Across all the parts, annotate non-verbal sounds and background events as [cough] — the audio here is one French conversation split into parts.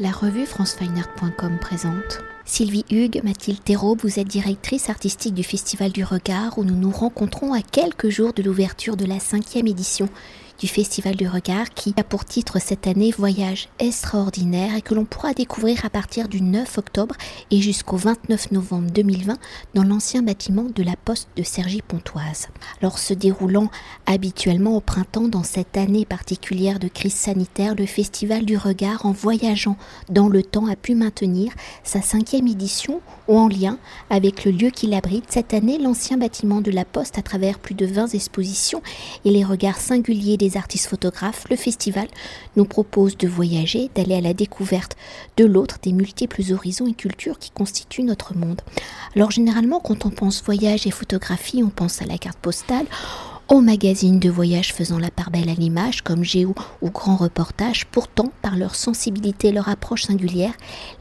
La revue francefineart.com présente. Sylvie Hugues, Mathilde Thérault, vous êtes directrice artistique du Festival du Regard où nous nous rencontrons à quelques jours de l'ouverture de la cinquième édition du Festival du Regard qui a pour titre cette année Voyage extraordinaire et que l'on pourra découvrir à partir du 9 octobre et jusqu'au 29 novembre 2020 dans l'ancien bâtiment de la Poste de Cergy-Pontoise. Alors se déroulant habituellement au printemps dans cette année particulière de crise sanitaire, le Festival du Regard en voyageant dans le temps a pu maintenir sa cinquième édition ou en lien avec le lieu qui l'abrite cette année l'ancien bâtiment de la Poste à travers plus de 20 expositions et les regards singuliers des artistes photographes, le festival nous propose de voyager, d'aller à la découverte de l'autre, des multiples horizons et cultures qui constituent notre monde. Alors généralement, quand on pense voyage et photographie, on pense à la carte postale, aux magazines de voyage faisant la part belle à l'image, comme Géo ou Grand Reportage. Pourtant, par leur sensibilité et leur approche singulière,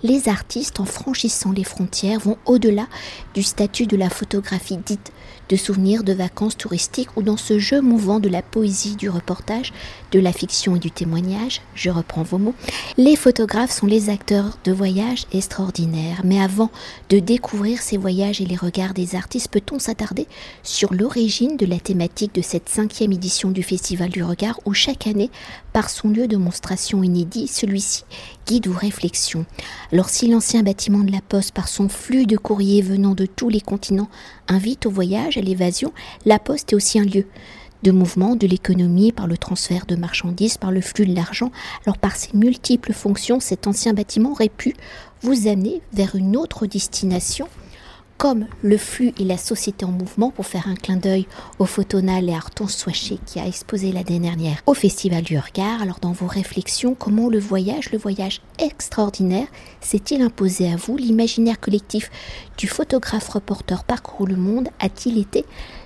les artistes, en franchissant les frontières, vont au-delà du statut de la photographie dite de souvenirs de vacances touristiques ou dans ce jeu mouvant de la poésie du reportage, de la fiction et du témoignage, je reprends vos mots, les photographes sont les acteurs de voyages extraordinaires. Mais avant de découvrir ces voyages et les regards des artistes, peut-on s'attarder sur l'origine de la thématique de cette cinquième édition du Festival du Regard où chaque année, par son lieu de monstration inédit, celui-ci guide ou réflexion. Alors si l'ancien bâtiment de la Poste, par son flux de courriers venant de tous les continents, invite au voyage, l'évasion, la Poste est aussi un lieu de mouvement de l'économie par le transfert de marchandises, par le flux de l'argent. Alors par ses multiples fonctions, cet ancien bâtiment aurait pu vous amener vers une autre destination comme le flux et la société en mouvement pour faire un clin d'œil au photonal et Arton Soaché qui a exposé l'année dernière au Festival du Regard. Alors dans vos réflexions, comment le voyage, le voyage extraordinaire, s'est-il imposé à vous? L'imaginaire collectif du photographe reporter parcours le monde a-t-il été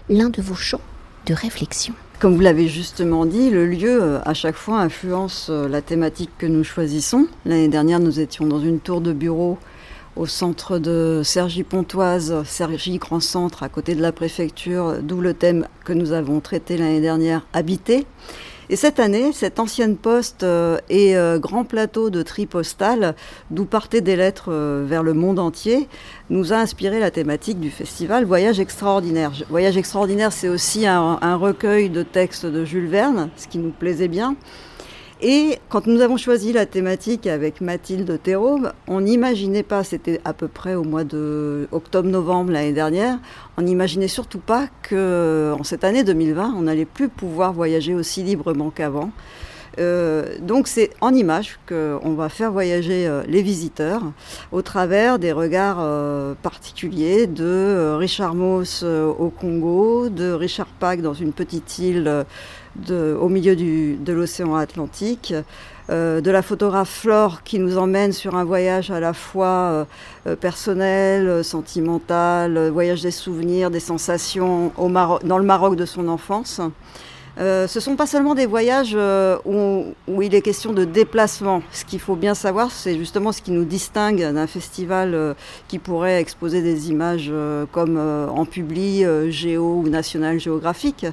l'un de vos champs de réflexion? Comme vous l'avez justement dit, le lieu euh, à chaque fois influence euh, la thématique que nous choisissons. L'année dernière, nous étions dans une tour de bureau au centre de Cergy-Pontoise, Cergy Grand Centre, à côté de la préfecture, d'où le thème que nous avons traité l'année dernière, habité. Et cette année, cette ancienne poste euh, et euh, grand plateau de tri postal, d'où partaient des lettres euh, vers le monde entier, nous a inspiré la thématique du festival Voyage extraordinaire. Voyage extraordinaire, c'est aussi un recueil de textes de Jules Verne, ce qui nous plaisait bien. Et quand nous avons choisi la thématique avec Mathilde Thérault, on n'imaginait pas, c'était à peu près au mois de octobre-novembre l'année dernière, on n'imaginait surtout pas qu'en cette année 2020, on n'allait plus pouvoir voyager aussi librement qu'avant. Euh, donc c'est en image qu'on va faire voyager euh, les visiteurs au travers des regards euh, particuliers de Richard Moss au Congo, de Richard Pack dans une petite île au milieu de l'océan Atlantique. de la photographe Flore qui nous emmène sur un voyage à la fois personnel, sentimental, voyage des souvenirs, des sensations au dans le Maroc de son enfance. Euh, ce ne sont pas seulement des voyages euh, où, il est question de déplacement. Ce qu'il faut bien savoir, c'est justement ce qui nous distingue d'un festival euh, qui pourrait exposer des images comme en publi, géo ou national géographique.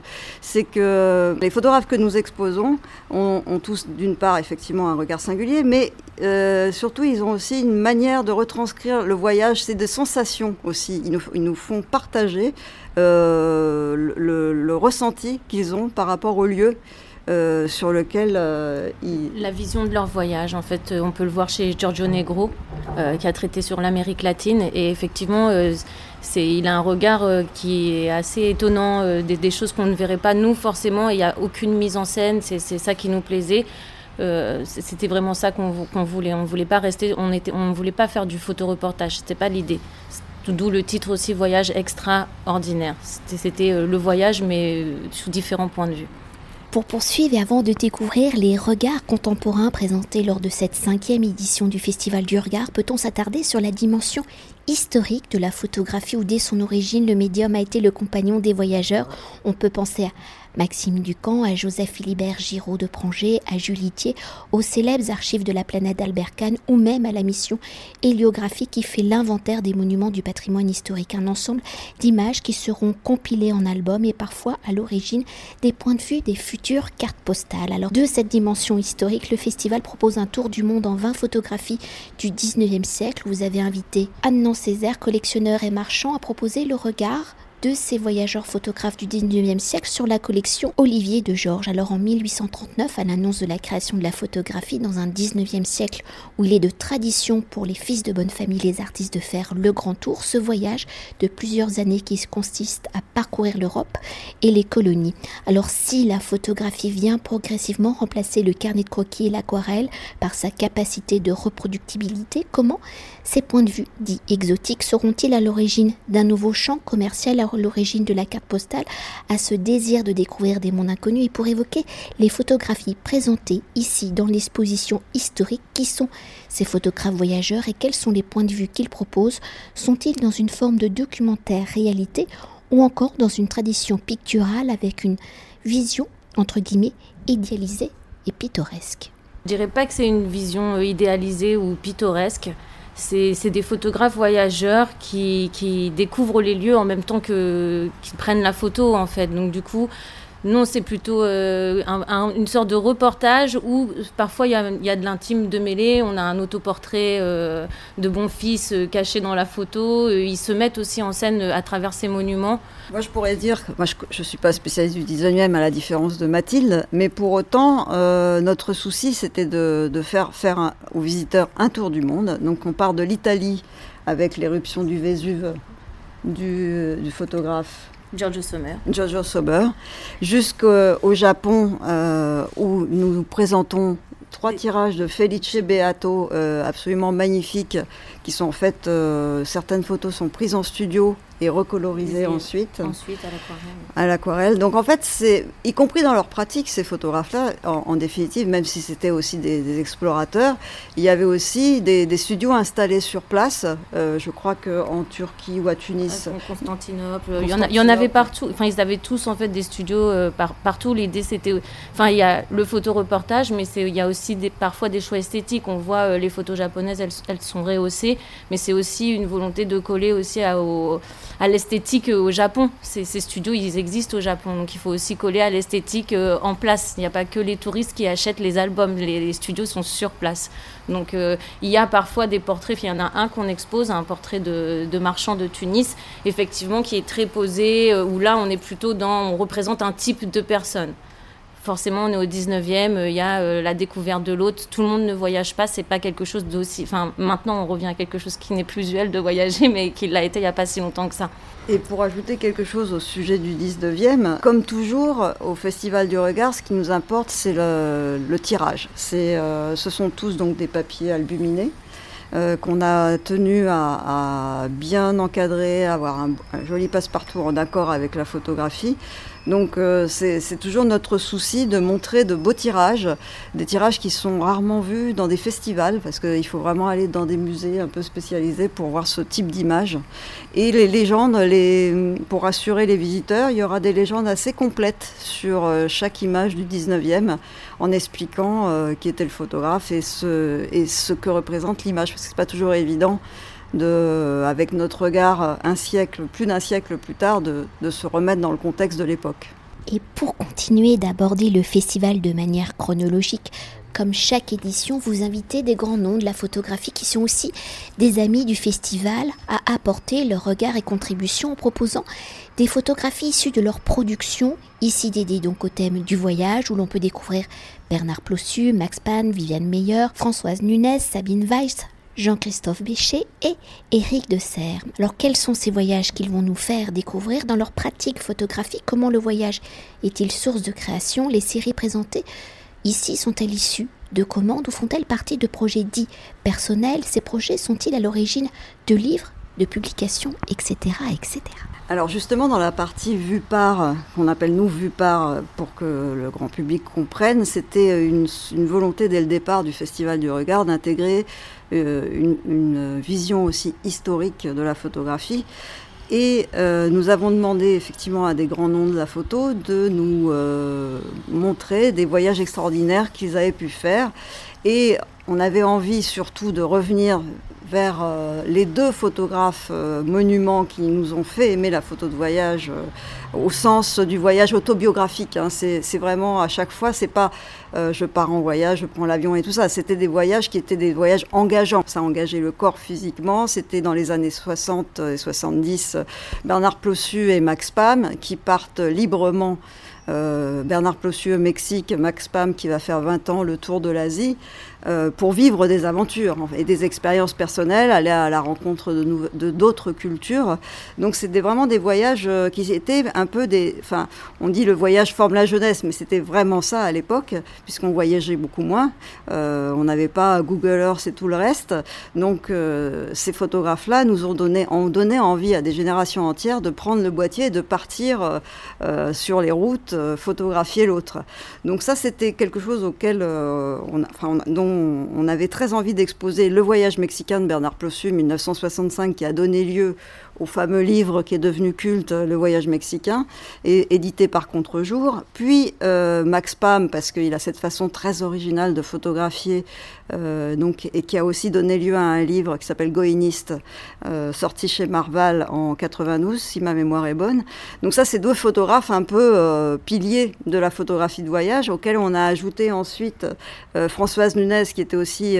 C'est que les photographes que nous exposons ont, tous d'une part effectivement un regard singulier, mais surtout ils ont aussi une manière de retranscrire le voyage, c'est des sensations aussi. ils nous font partager euh, le, ressenti qu'ils ont par rapport au lieu euh, sur lequel euh, ils... La vision de leur voyage, en fait, on peut le voir chez Giorgio Negro, qui a traité sur l'Amérique latine. Et effectivement, c'est, il a un regard qui est assez étonnant, des, choses qu'on ne verrait pas nous forcément. Il n'y a aucune mise en scène, c'est, ça qui nous plaisait. c'était vraiment ça qu'on, voulait. On voulait pas rester, on était, on voulait pas faire du photoreportage. C'était pas l'idée. D'où le titre aussi Voyage extraordinaire. C'était euh, le voyage, mais euh, sous différents points de vue. Pour poursuivre et avant de découvrir les regards contemporains présentés lors de cette cinquième édition du Festival du Regard, peut-on s'attarder sur la dimension historique de la photographie où dès son origine? Le médium a été le compagnon des voyageurs On peut penser à Maxime Ducamp, à Joseph Philibert Giraud de Pranger, à Julie Thier, aux célèbres archives de la planète d'Albert Kahn ou même à la mission héliographie qui fait l'inventaire des monuments du patrimoine historique. Un ensemble d'images qui seront compilées en album et parfois à l'origine des points de vue des futures cartes postales. Alors de cette dimension historique, le festival propose un tour du monde en 20 photographies du 19e siècle. Vous avez invité Anne Césaire, collectionneur et marchand, à proposer le regard de ces voyageurs photographes du 19e siècle sur la collection Olivier de Georges. Alors en 1839, à l'annonce de la création de la photographie dans un 19e siècle où il est de tradition pour les fils de bonne famille, les artistes de faire le grand tour, ce voyage de plusieurs années qui consiste à parcourir l'Europe et les colonies. Alors si la photographie vient progressivement remplacer le carnet de croquis et l'aquarelle par sa capacité de reproductibilité, comment ces points de vue dits exotiques seront-ils à l'origine d'un nouveau champ commercial l'origine de la carte postale, à ce désir de découvrir des mondes inconnus et pour évoquer les photographies présentées ici dans l'exposition historique, qui sont ces photographes voyageurs et quels sont les points de vue qu'ils proposent? Sont-ils dans une forme de documentaire réalité ou encore dans une tradition picturale avec une vision, entre guillemets, idéalisée et pittoresque? Je dirais pas que c'est une vision euh, idéalisée ou pittoresque c'est des photographes voyageurs qui, découvrent les lieux en même temps qu'ils prennent la photo en fait. Donc du coup, non, c'est plutôt euh, une sorte de reportage où parfois il y a, de l'intime de mêlée. On a un autoportrait euh, de bon fils euh, caché dans la photo. ils se mettent aussi en scène à travers ces monuments. Moi, je pourrais dire, moi, je ne suis pas spécialiste du 19e à la différence de Mathilde, mais pour autant, notre souci, c'était de, faire faire aux visiteurs un tour du monde. Donc, on part de l'Italie avec l'éruption du Vésuve du photographe Giorgio Sommer. Giorgio jusqu'au Japon euh, où nous présentons trois tirages de Felice Beato euh, absolument magnifiques qui sont en fait, euh, certaines photos sont prises en studio et recolorisées ensuite. Ensuite à l'aquarelle. À l'aquarelle. Donc en fait, c'est, y compris dans leur pratique, ces photographes-là, en, définitive, même si c'était aussi des, explorateurs, il y avait aussi des, studios installés sur place. Euh, je crois qu'en Turquie ou à Tunis. En Constantinople. Il, y en il y en avait partout. Enfin, ils avaient tous en fait des studios par, partout. L'idée c'était. Enfin, il y a le photoreportage, mais c'est, il y a aussi des, parfois des choix esthétiques. On voit les photos japonaises, elles, elles sont rehaussées mais c'est aussi une volonté de coller aussi à, l'esthétique au Japon. Ces, studios, ils existent au Japon, donc il faut aussi coller à l'esthétique euh, en place. Il n'y a pas que les touristes qui achètent les albums, les, studios sont sur place. Donc euh, il y a parfois des portraits, il y en a un qu'on expose, un portrait de, marchand de Tunis, effectivement, qui est très posé, euh, où là on est plutôt dans, on représente un type de personne forcément, on est au 19e, euh, il y a euh, la découverte de l'autre. Tout le monde ne voyage pas, c'est pas quelque chose d'aussi. Enfin, maintenant, on revient à quelque chose qui n'est plus usuel de voyager, [laughs] mais qui l'a été il n'y a pas si longtemps que ça. Et pour ajouter quelque chose au sujet du 19e, comme toujours, au Festival du Regard, ce qui nous importe, c'est le, tirage. Euh, ce sont tous donc des papiers albuminés. Qu'on a tenu à, bien encadrer, avoir un, joli passe-partout en accord avec la photographie. Donc euh, c'est toujours notre souci de montrer de beaux tirages, des tirages qui sont rarement vus dans des festivals, parce qu'il faut vraiment aller dans des musées un peu spécialisés pour voir ce type d'image. Et les légendes, pour rassurer les visiteurs, il y aura des légendes assez complètes sur euh, chaque image du 19e, en expliquant euh, qui était le photographe et ce que représente l'image, parce que ce n'est pas toujours évident de, avec notre regard un siècle, plus d'un siècle plus tard, de, se remettre dans le contexte de l'époque. Et pour continuer d'aborder le festival de manière chronologique, comme chaque édition, vous invitez des grands noms de la photographie qui sont aussi des amis du festival à apporter leur regard et contribution en proposant des photographies issues de leur production, ici dédiées donc au thème du voyage, où l'on peut découvrir Bernard Plossu, Max Pan, Viviane Meyer, Françoise Nunez, Sabine Weiss, Jean-Christophe Béchet et Éric de Serre. Alors quels sont ces voyages qu'ils vont nous faire découvrir dans leur pratique photographique? Comment le voyage est-il source de création? Les séries présentées ici sont-elles issues de commandes ou font-elles partie de projets dits personnels? Ces projets sont-ils à l'origine de livres, de publications, etc. etc. Alors justement, dans la partie vue par, qu'on appelle nous vue par, pour que le grand public comprenne, c'était une, volonté dès le départ du Festival du Regard d'intégrer euh, une, vision aussi historique de la photographie Et euh, nous avons demandé effectivement à des grands noms de la photo de nous euh, montrer des voyages extraordinaires qu'ils avaient pu faire. Et on avait envie surtout de revenir vers euh, les deux photographes monuments qui nous ont fait aimer la photo de voyage au sens du voyage autobiographique. Hein. C'est vraiment à chaque fois, c'est pas euh, je pars en voyage, je prends l'avion et tout ça. C'était des voyages qui étaient des voyages engageants. Ça engageait le corps physiquement. C'était dans les années 60 et 70, Bernard Plossu et Max Pam qui partent librement. Euh, Bernard Plossu au Mexique, Max Pam qui va faire 20 ans le tour de l'Asie. Euh, pour vivre des aventures et des expériences personnelles, aller à la rencontre de d'autres cultures. Donc c'était vraiment des voyages euh, qui étaient un peu des... Enfin, on dit le voyage forme la jeunesse, mais c'était vraiment ça à l'époque, puisqu'on voyageait beaucoup moins. Euh, on n'avait pas Google Earth et tout le reste. Donc ces photographes-là nous ont donné, ont donné envie à des générations entières de prendre le boîtier et de partir sur les routes, photographier l'autre. Donc ça, c'était quelque chose auquel on, avait très envie d'exposer le voyage mexicain de Bernard Plossu, 1965, qui a donné lieu au fameux livre qui est devenu culte, Le voyage mexicain, et édité par Contre-jour. Puis euh, Max Pam, parce qu'il a cette façon très originale de photographier, euh, donc, et qui a aussi donné lieu à un livre qui s'appelle Goïniste, euh, sorti chez Marval en 92, si ma mémoire est bonne. Donc ça, c'est deux photographes un peu piliers de la photographie de voyage, auxquels on a ajouté ensuite Françoise Nunez, qui était aussi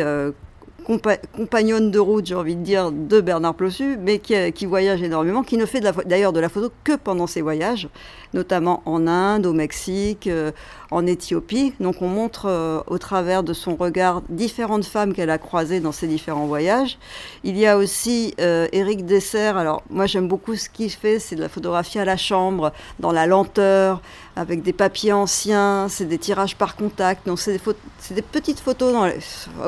compagnonne de route, j'ai envie de dire, de Bernard Plossu, mais qui, voyage énormément, qui ne fait d'ailleurs de, la photo que pendant ses voyages, notamment en Inde, au Mexique, euh, en Éthiopie. Donc on montre euh, au travers de son regard différentes femmes qu'elle a croisées dans ses différents voyages. Il y a aussi euh, Éric Dessert. Alors moi j'aime beaucoup ce qu'il fait, c'est de la photographie à la chambre, dans la lenteur, avec des papiers anciens, c'est des tirages par contact. Donc c'est des, petites photos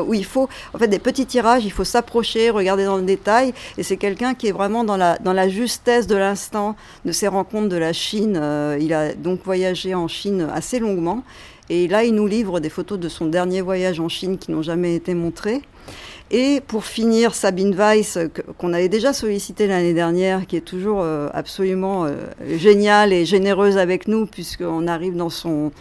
où il faut, en fait, des petits tirages, il faut s'approcher, regarder dans le détail. Et c'est quelqu'un qui est vraiment dans la, dans la justesse de l'instant de ses rencontres de la Chine. Euh, il a donc voyagé en Chine assez longuement. Et là, il nous livre des photos de son dernier voyage en Chine qui n'ont jamais été montrées. Et pour finir, Sabine Weiss, qu'on avait déjà sollicité l'année dernière, qui est toujours euh, absolument euh, géniale et généreuse avec nous, puisqu'on arrive dans son,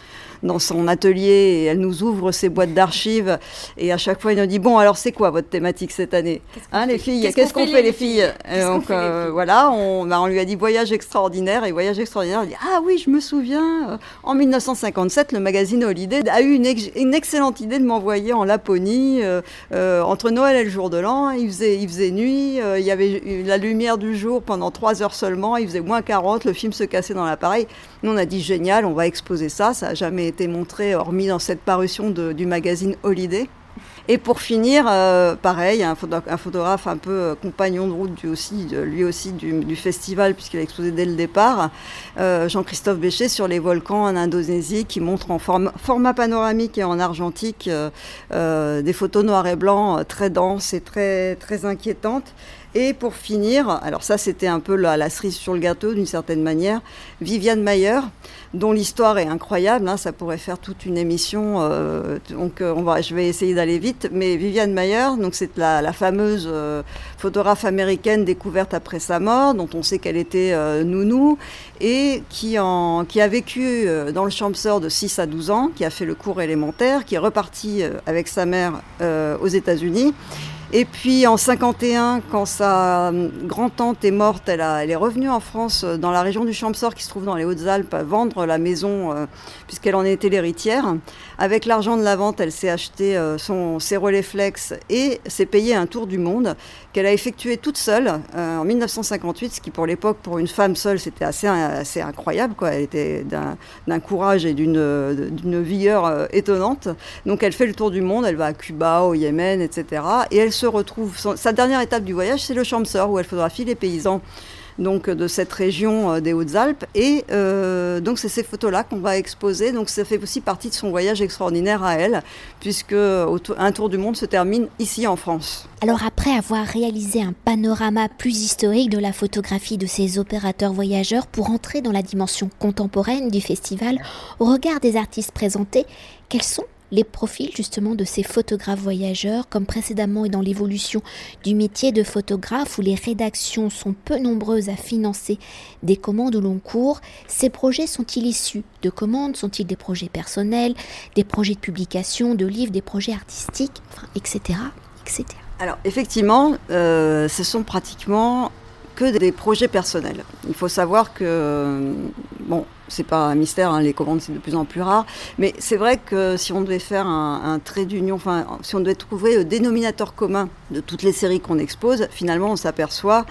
dans son atelier et elle nous ouvre ses boîtes d'archives. Et à chaque fois, elle nous dit Bon, alors c'est quoi votre thématique cette année hein, Les filles, qu'est-ce qu'on fait, les filles, Donc euh, voilà, on, bah, on, lui a dit Voyage extraordinaire. Et Voyage extraordinaire, elle dit Ah oui, je me souviens, en 1957, le magazine Holiday a eu une, une excellente idée de m'envoyer en Laponie entre Noël et le jour de l'an, il faisait, il faisait nuit, euh, il y avait la lumière du jour pendant trois heures seulement, il faisait moins 40, le film se cassait dans l'appareil. Nous, on a dit génial, on va exposer ça. Ça n'a jamais été montré, hormis dans cette parution du magazine Holiday. Et pour finir, euh, pareil, un, photographe un peu euh, compagnon de route, lui aussi, du, festival, puisqu'il a exposé dès le départ, euh, Jean-Christophe Béchet sur les volcans en Indonésie, qui montre en format panoramique et en argentique des photos noir et blanc très denses et très inquiétantes. Et pour finir, alors ça c'était un peu la, cerise sur le gâteau d'une certaine manière, Viviane Mayer, dont l'histoire est incroyable, hein, ça pourrait faire toute une émission, euh, donc euh, on va, je vais essayer d'aller vite, mais Viviane Mayer, c'est la, fameuse euh, photographe américaine découverte après sa mort, dont on sait qu'elle était nounou, et qui, a vécu dans le Champsor de 6 à 12 ans, qui a fait le cours élémentaire, qui est reparti avec sa mère aux États-Unis et puis en 51, quand sa euh, grand-tante est morte, elle, est revenue en France, euh, dans la région du Champsor, qui se trouve dans les Hautes-Alpes, vendre la maison, euh, puisqu'elle en était l'héritière. Avec l'argent de la vente, elle s'est acheté son, ses relais flex et s'est payé un tour du monde qu'elle a effectué toute seule en 1958, ce qui pour l'époque, pour une femme seule, c'était assez, assez incroyable. Quoi. Elle était d'un courage et d'une vigueur étonnante. Donc elle fait le tour du monde, elle va à Cuba, au Yémen, etc. Et elle se retrouve, sa dernière étape du voyage, c'est le Champsor, où elle photographie les paysans donc de cette région euh, des Hautes-Alpes. Et euh, donc c'est ces photos-là qu'on va exposer. Donc ça fait aussi partie de son voyage extraordinaire à elle, puisque un tour du monde se termine ici en France. Alors après avoir réalisé un panorama plus historique de la photographie de ces opérateurs voyageurs pour entrer dans la dimension contemporaine du festival, au regard des artistes présentés, quels sont les profils justement de ces photographes voyageurs, comme précédemment et dans l'évolution du métier de photographe où les rédactions sont peu nombreuses à financer des commandes au long cours, ces projets sont-ils issus de commandes? Sont-ils des projets personnels, des projets de publication, de livres, des projets artistiques, etc., etc. Alors effectivement, euh, ce sont pratiquement des projets personnels. Il faut savoir que, bon, c'est pas un mystère, hein, les commandes c'est de plus en plus rare, mais c'est vrai que si on devait faire un, trait d'union, enfin, si on devait trouver le dénominateur commun de toutes les séries qu'on expose, finalement on s'aperçoit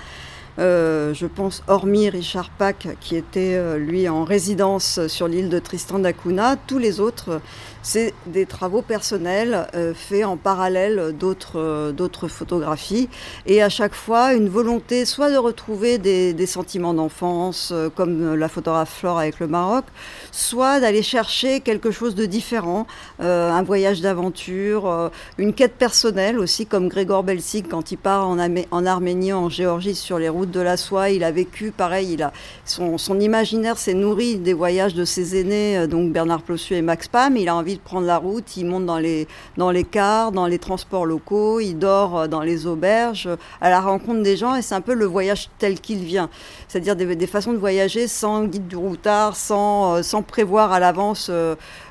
euh, je pense, hormis Richard Pack, qui était euh, lui en résidence sur l'île de Tristan d'Acunha, tous les autres c'est des travaux personnels euh, faits en parallèle d'autres euh, d'autres photographies. Et à chaque fois une volonté soit de retrouver des, sentiments d'enfance euh, comme la photographe Flore avec le Maroc, soit d'aller chercher quelque chose de différent, un voyage d'aventure, une quête personnelle aussi comme Grégor Belsik quand il part en, en, Arménie, en Géorgie sur les routes de la soie, il a vécu pareil, il a son, son imaginaire s'est nourri des voyages de ses aînés donc Bernard Plossu et Max Pam, il a envie de prendre la route, il monte dans les, dans les cars, dans les transports locaux, il dort euh, dans les auberges, euh, à la rencontre des gens, et c'est un peu le voyage tel qu'il vient. C'est-à-dire des, façons de voyager sans guide du routard, sans, euh, sans prévoir à l'avance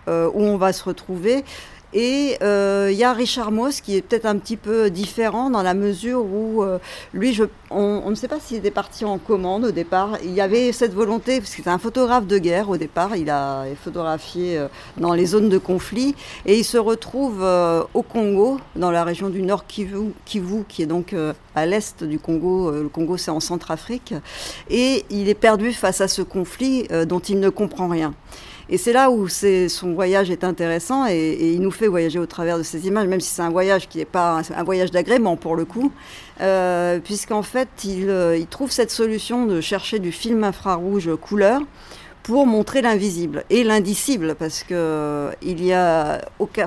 où on va se retrouver. Et euh, il y a Richard Moss qui est peut-être un petit peu différent dans la mesure où euh, lui, on, ne sait pas s'il était parti en commande au départ. Il y avait cette volonté, parce que c'est un photographe de guerre au départ, il a photographié euh, dans les zones de conflit et il se retrouve au Congo, dans la région du Nord Kivu, Kivu qui est donc à l'est du Congo. le Congo, c'est en Centrafrique. Et il est perdu face à ce conflit dont il ne comprend rien. Et c'est là où son voyage est intéressant et, il nous fait voyager au travers de ces images, même si c'est un voyage qui n'est pas un, voyage d'agrément pour le coup, euh, puisqu'en fait il, euh, il, trouve cette solution de chercher du film infrarouge couleur pour montrer l'invisible et l'indicible, parce que euh, il y a aucun,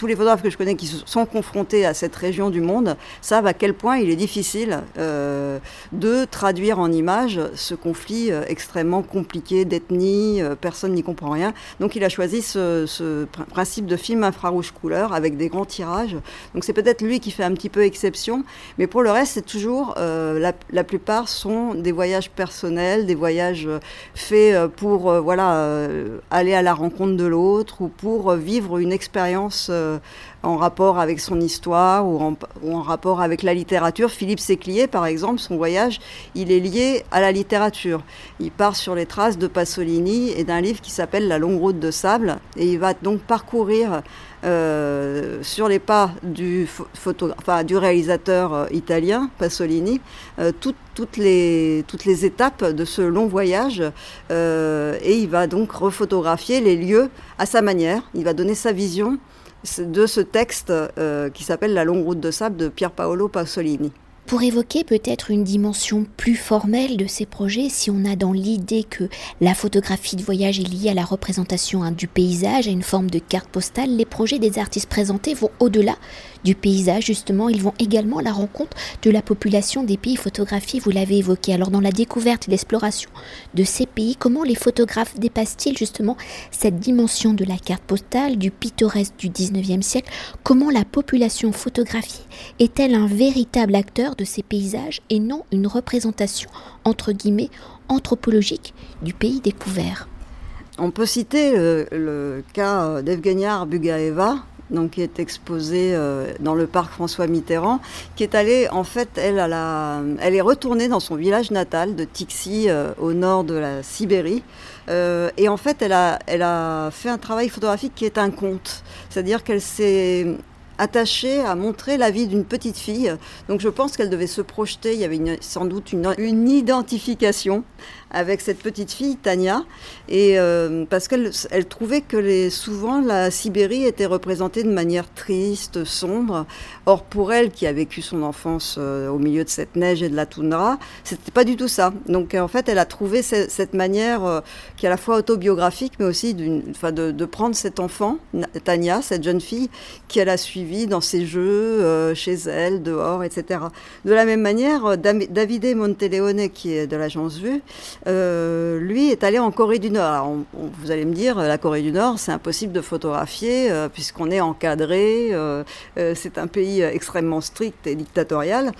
tous les photographes que je connais qui sont confrontés à cette région du monde savent à quel point il est difficile euh, de traduire en images ce conflit euh, extrêmement compliqué d'ethnie, euh, personne n'y comprend rien. Donc il a choisi ce, principe de film infrarouge couleur avec des grands tirages. Donc c'est peut-être lui qui fait un petit peu exception, mais pour le reste c'est toujours, la, plupart sont des voyages personnels, des voyages faits pour voilà, aller à la rencontre de l'autre ou pour vivre une expérience en rapport avec son histoire ou en, rapport avec la littérature. Philippe Séclier, par exemple, son voyage, il est lié à la littérature. Il part sur les traces de Pasolini et d'un livre qui s'appelle La longue route de sable, et il va donc parcourir euh, sur les pas du, réalisateur euh, italien Pasolini toutes les étapes de ce long voyage et il va donc refotographier les lieux à sa manière. Il va donner sa vision de ce texte euh, qui s'appelle La longue route de sable de Pier Paolo Pasolini. Pour évoquer peut-être une dimension plus formelle de ces projets, si on a dans l'idée que la photographie de voyage est liée à la représentation hein, du paysage, à une forme de carte postale, les projets des artistes présentés vont au-delà du paysage, justement, ils vont également à la rencontre de la population des pays photographiés, vous l'avez évoqué. Alors dans la découverte et l'exploration de ces pays, comment les photographes dépassent-ils justement cette dimension de la carte postale, du pittoresque du 19e siècle? Comment la population photographiée est-elle un véritable acteur de ces paysages et non une représentation, entre guillemets, anthropologique du pays découvert? On peut citer le, cas d'Evgenia Bugaeva, donc qui est exposée euh, dans le parc François Mitterrand, qui est allée, en fait, elle, elle est retournée dans son village natal de Tixi, euh, au nord de la Sibérie. Euh, et en fait, elle a, elle a fait un travail photographique qui est un conte. C'est-à-dire qu'elle s'est attachée à montrer la vie d'une petite fille. Donc je pense qu'elle devait se projeter, il y avait sans doute une, une identification avec cette petite fille, Tania, et euh, parce qu'elle elle trouvait que souvent la Sibérie était représentée de manière triste, sombre. Or, pour elle, qui a vécu son enfance euh, au milieu de cette neige et de la toundra, c'était pas du tout ça. Donc, en fait, elle a trouvé cette, manière euh, qui est à la fois autobiographique, mais aussi de, de, prendre cet enfant, Tania, cette jeune fille, qu'elle a suivie dans ses jeux, chez elle, dehors, etc. De la même manière, Davide Monteleone, qui est de l'agence Vue, lui est allé en Corée du Nord. vous allez me dire, la Corée du Nord, c'est impossible de photographier puisqu'on est encadré, c'est un pays extrêmement strict et dictatorial.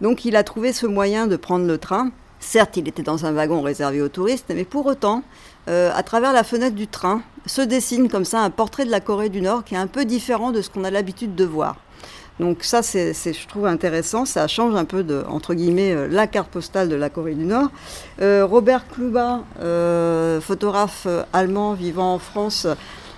Donc il a trouvé ce moyen de prendre le train. Certes, il était dans un wagon réservé aux touristes, mais pour autant, euh, à travers la fenêtre du train, se dessine comme ça un portrait de la Corée du Nord qui est un peu différent de ce qu'on a l'habitude de voir. Donc ça, c'est, je trouve intéressant. Ça change un peu de, entre guillemets, euh, la carte postale de la Corée du Nord. Euh, Robert Kluba, photographe allemand vivant en France,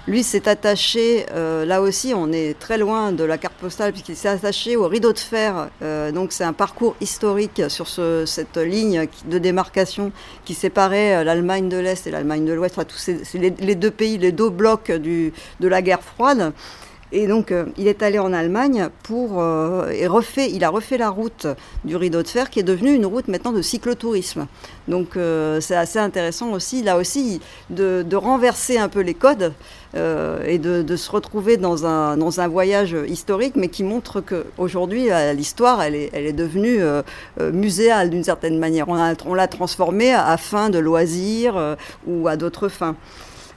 lui s'est attaché, euh, là aussi on est très loin de la carte postale puisqu'il s'est attaché au rideau de fer. Euh, donc c'est un parcours historique sur cette ligne de démarcation qui séparait euh, l'Allemagne de l'Est et l'Allemagne de l'Ouest. Enfin, c'est les, deux pays, les deux blocs de la guerre froide. Et donc, il est allé en Allemagne pour et refait, il a refait la route du rideau de fer qui est devenue une route maintenant de cyclotourisme. Donc, c'est assez intéressant aussi, là aussi, de, renverser un peu les codes euh, et de, se retrouver dans un, dans un voyage historique, mais qui montre qu'aujourd'hui, euh, l'histoire, elle est, elle est devenue euh, muséale d'une certaine manière. On, l'a transformée à, fin de loisirs ou à d'autres fins.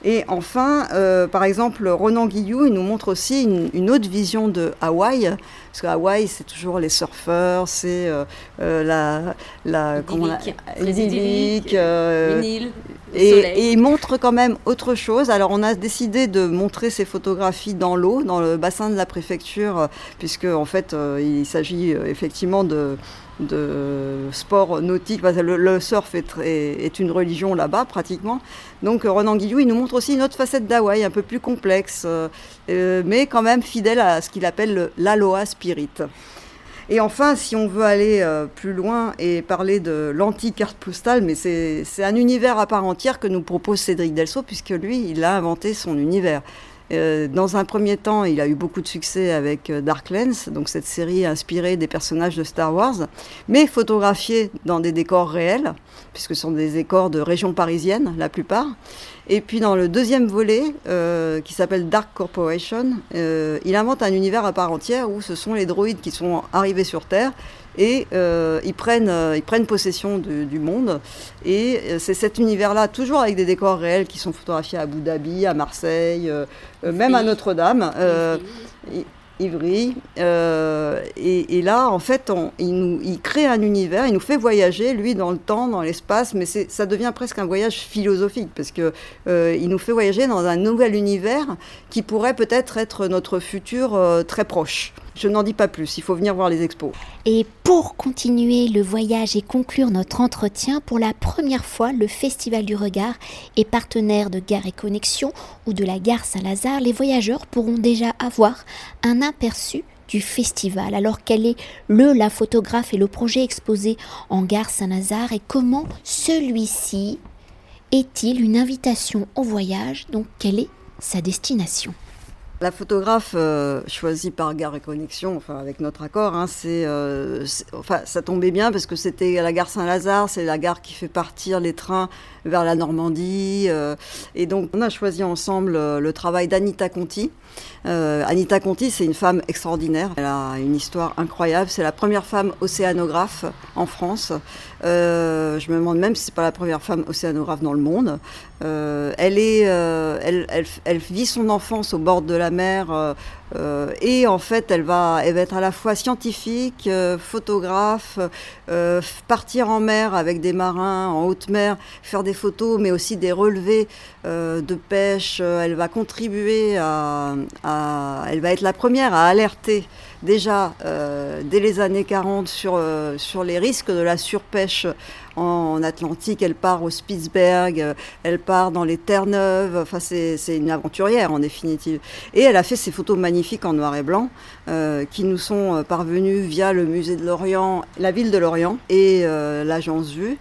Et enfin, par exemple, Ronan Guillou, il nous montre aussi une, autre vision de Hawaï, parce que Hawaï, c'est toujours les surfeurs, c'est la, la, comment la, et, il montre quand même autre chose. Alors on a décidé de montrer ces photographies dans l'eau, dans le bassin de la préfecture, puisque en fait euh, il s'agit euh, effectivement de, de sport nautique. Le, surf est, une religion là-bas pratiquement. Donc Renan Guillou, il nous montre aussi une autre facette d'Hawaï, un peu plus complexe, euh, mais quand même fidèle à ce qu'il appelle l'aloha spirit. Et enfin, si on veut aller euh, plus loin et parler de l'anti-carte postale, mais c'est un univers à part entière que nous propose Cédric Delso, puisque lui, il a inventé son univers. Euh, dans un premier temps, il a eu beaucoup de succès avec euh, Dark Lens, donc cette série inspirée des personnages de Star Wars, mais photographiée dans des décors réels, puisque ce sont des décors de régions parisiennes, la plupart. Et puis dans le deuxième volet, euh, qui s'appelle Dark Corporation, il invente un univers à part entière où ce sont les droïdes qui sont arrivés sur Terre et euh, ils, prennent, euh, ils prennent possession du monde. Et euh, c'est cet univers-là, toujours avec des décors réels qui sont photographiés à Abu Dhabi, à Marseille, même à Notre-Dame. Ivry. et, là, en fait, il, nous, il crée un univers, il nous fait voyager, lui, dans le temps, dans l'espace, mais ça devient presque un voyage philosophique, parce que il nous fait voyager dans un nouvel univers qui pourrait peut-être être notre futur très proche. Je n'en dis pas plus, il faut venir voir les expos. Et pour continuer le voyage et conclure notre entretien, pour la première fois, le Festival du Regard est partenaire de Gare et Connexion ou de la Gare Saint-Lazare. Les voyageurs pourront déjà avoir un aperçu du festival. Alors quel est le, la photographe et le projet exposé en Gare Saint-Lazare et comment celui-ci est-il une invitation au voyage? Donc quelle est sa destination? La photographe euh, choisie par Gare et Connexion, enfin avec notre accord, hein, euh, c'est, enfin ça tombait bien parce que c'était la gare Saint-Lazare, c'est la gare qui fait partir les trains vers la Normandie, euh, et donc on a choisi ensemble le travail d'Anita Conti. Anita Conti, c'est une femme extraordinaire. Elle a une histoire incroyable. C'est la première femme océanographe en France. je me demande même si c'est pas la première femme océanographe dans le monde. elle est, elle, elle, elle, vit son enfance au bord de la mer. Euh, euh, et en fait, elle va, elle va être à la fois scientifique, euh, photographe, partir en mer avec des marins en haute mer, faire des photos, mais aussi des relevés de pêche. Elle va contribuer à, Elle va être la première à alerter déjà dès les années 40 sur, sur les risques de la surpêche en, Atlantique, elle part au Spitzberg, euh, elle part dans les Terre-Neuve, enfin c'est une aventurière en définitive. Et elle a fait ces photos magnifiques en noir et blanc euh, qui nous sont euh, parvenues via le musée de Lorient, la ville de Lorient et l'agence Vue.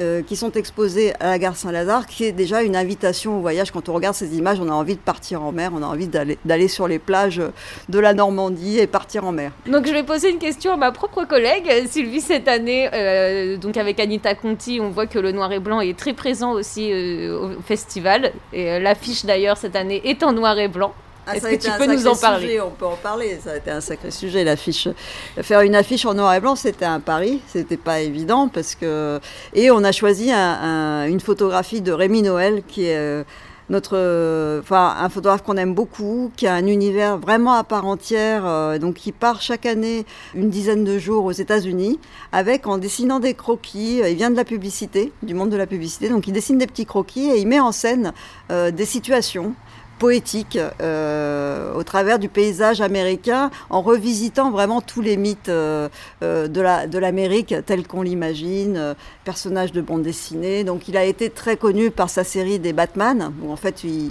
Euh, qui sont exposés à la gare Saint-Lazare, qui est déjà une invitation au voyage. Quand on regarde ces images, on a envie de partir en mer, on a envie d'aller sur les plages de la Normandie et partir en mer. Donc je vais poser une question à ma propre collègue, Sylvie, cette année. Euh, donc avec Anita Conti, on voit que le noir et blanc est très présent aussi euh, au festival. Et l'affiche d'ailleurs cette année est en noir et blanc. Ah, Est-ce que tu peux nous en parler On peut en parler, ça a été un sacré sujet l'affiche. Faire une affiche en noir et blanc, c'était un pari, c'était pas évident parce que. Et on a choisi une photographie de Rémi Noël qui est. Euh, notre, enfin, un photographe qu'on aime beaucoup, qui a un univers vraiment à part entière, euh, donc qui part chaque année une dizaine de jours aux États-Unis, avec en dessinant des croquis. Euh, il vient de la publicité, du monde de la publicité, donc il dessine des petits croquis et il met en scène des situations poétique euh, au travers du paysage américain en revisitant vraiment tous les mythes euh, euh, de l'Amérique tels qu'on l'imagine, personnage de bande dessinée. Donc il a été très connu par sa série des Batman, où en fait il,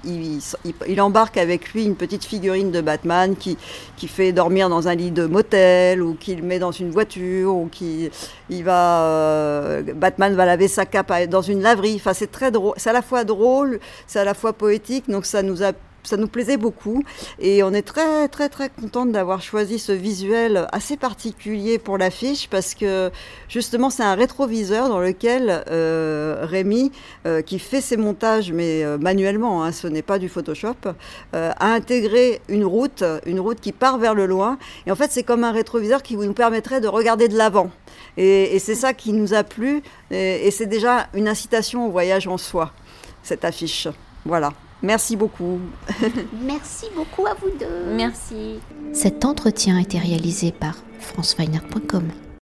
il, embarque avec lui une petite figurine de Batman qui, qui fait dormir dans un lit de motel ou qu'il met dans une voiture ou qui il va Batman va laver sa cape dans une laverie. Enfin c'est très drôle, c'est à la fois drôle, c'est à la fois poétique. Donc ça nous a ça nous plaisait beaucoup. Et on est très très très contente d'avoir choisi ce visuel assez particulier pour l'affiche parce que justement c'est un rétroviseur dans lequel euh, Rémi euh, qui fait ses montages mais euh, manuellement hein, ce n'est pas du Photoshop a intégré une route une route qui part vers le loin. Et en fait c'est comme un rétroviseur qui nous permettrait de regarder de l'avant. Et, c'est ça qui nous a plu. Et c'est déjà une incitation au voyage en soi cette affiche. Voilà Merci beaucoup. [laughs] Merci beaucoup à vous deux. Merci. Cet entretien a été réalisé par franceweiner.com.